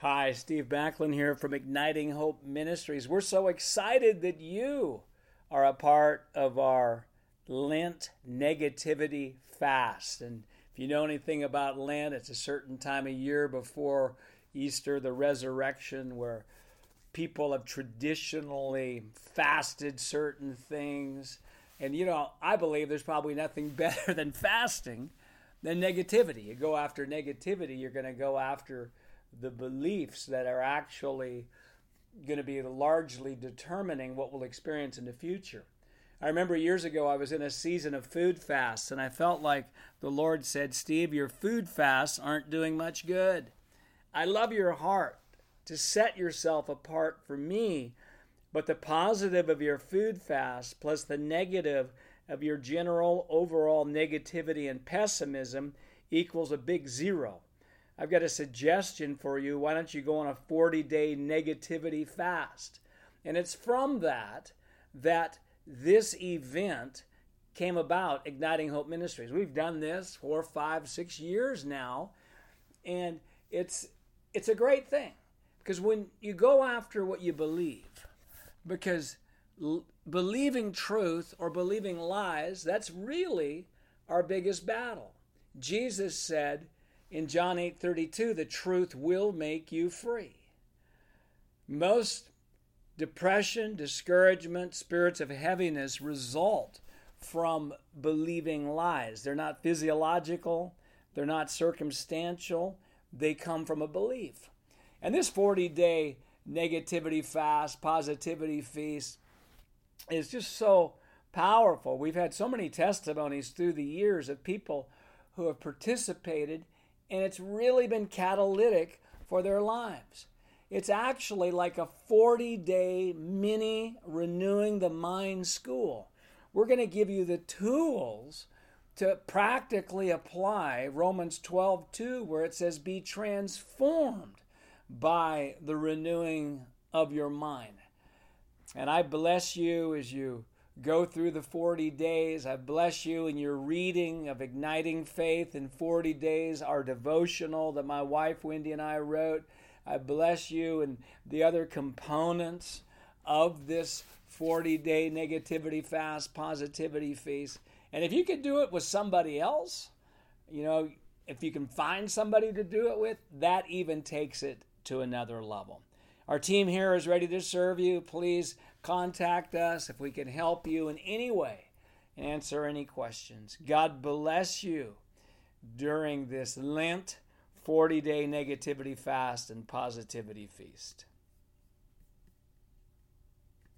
Hi, Steve Backlund here from Igniting Hope Ministries. We're so excited that you are a part of our Lent negativity fast. And if you know anything about Lent, it's a certain time of year before Easter, the resurrection, where people have traditionally fasted certain things. And you know, I believe there's probably nothing better than fasting than negativity. You go after negativity, you're going to go after the beliefs that are actually going to be largely determining what we'll experience in the future. I remember years ago I was in a season of food fasts, and I felt like the Lord said, Steve, your food fasts aren't doing much good. I love your heart to set yourself apart for me, but the positive of your food fast plus the negative of your general overall negativity and pessimism equals a big zero. I've got a suggestion for you. Why don't you go on a 40 day negativity fast? And it's from that that this event came about, Igniting Hope Ministries. We've done this four, five, six years now, and it's it's a great thing because when you go after what you believe, because l- believing truth or believing lies, that's really our biggest battle. Jesus said, in John 8:32, the truth will make you free. Most depression, discouragement, spirits of heaviness result from believing lies. They're not physiological, they're not circumstantial, they come from a belief. And this 40-day negativity fast, positivity feast is just so powerful. We've had so many testimonies through the years of people who have participated and it's really been catalytic for their lives. It's actually like a 40 day mini renewing the mind school. We're going to give you the tools to practically apply Romans 12 2, where it says, Be transformed by the renewing of your mind. And I bless you as you go through the 40 days. I bless you in your reading of Igniting Faith in 40 days, our devotional that my wife Wendy and I wrote. I bless you and the other components of this 40 day negativity fast, positivity feast. And if you could do it with somebody else, you know, if you can find somebody to do it with, that even takes it to another level. Our team here is ready to serve you. Please contact us if we can help you in any way and answer any questions. God bless you during this Lent 40 day negativity fast and positivity feast.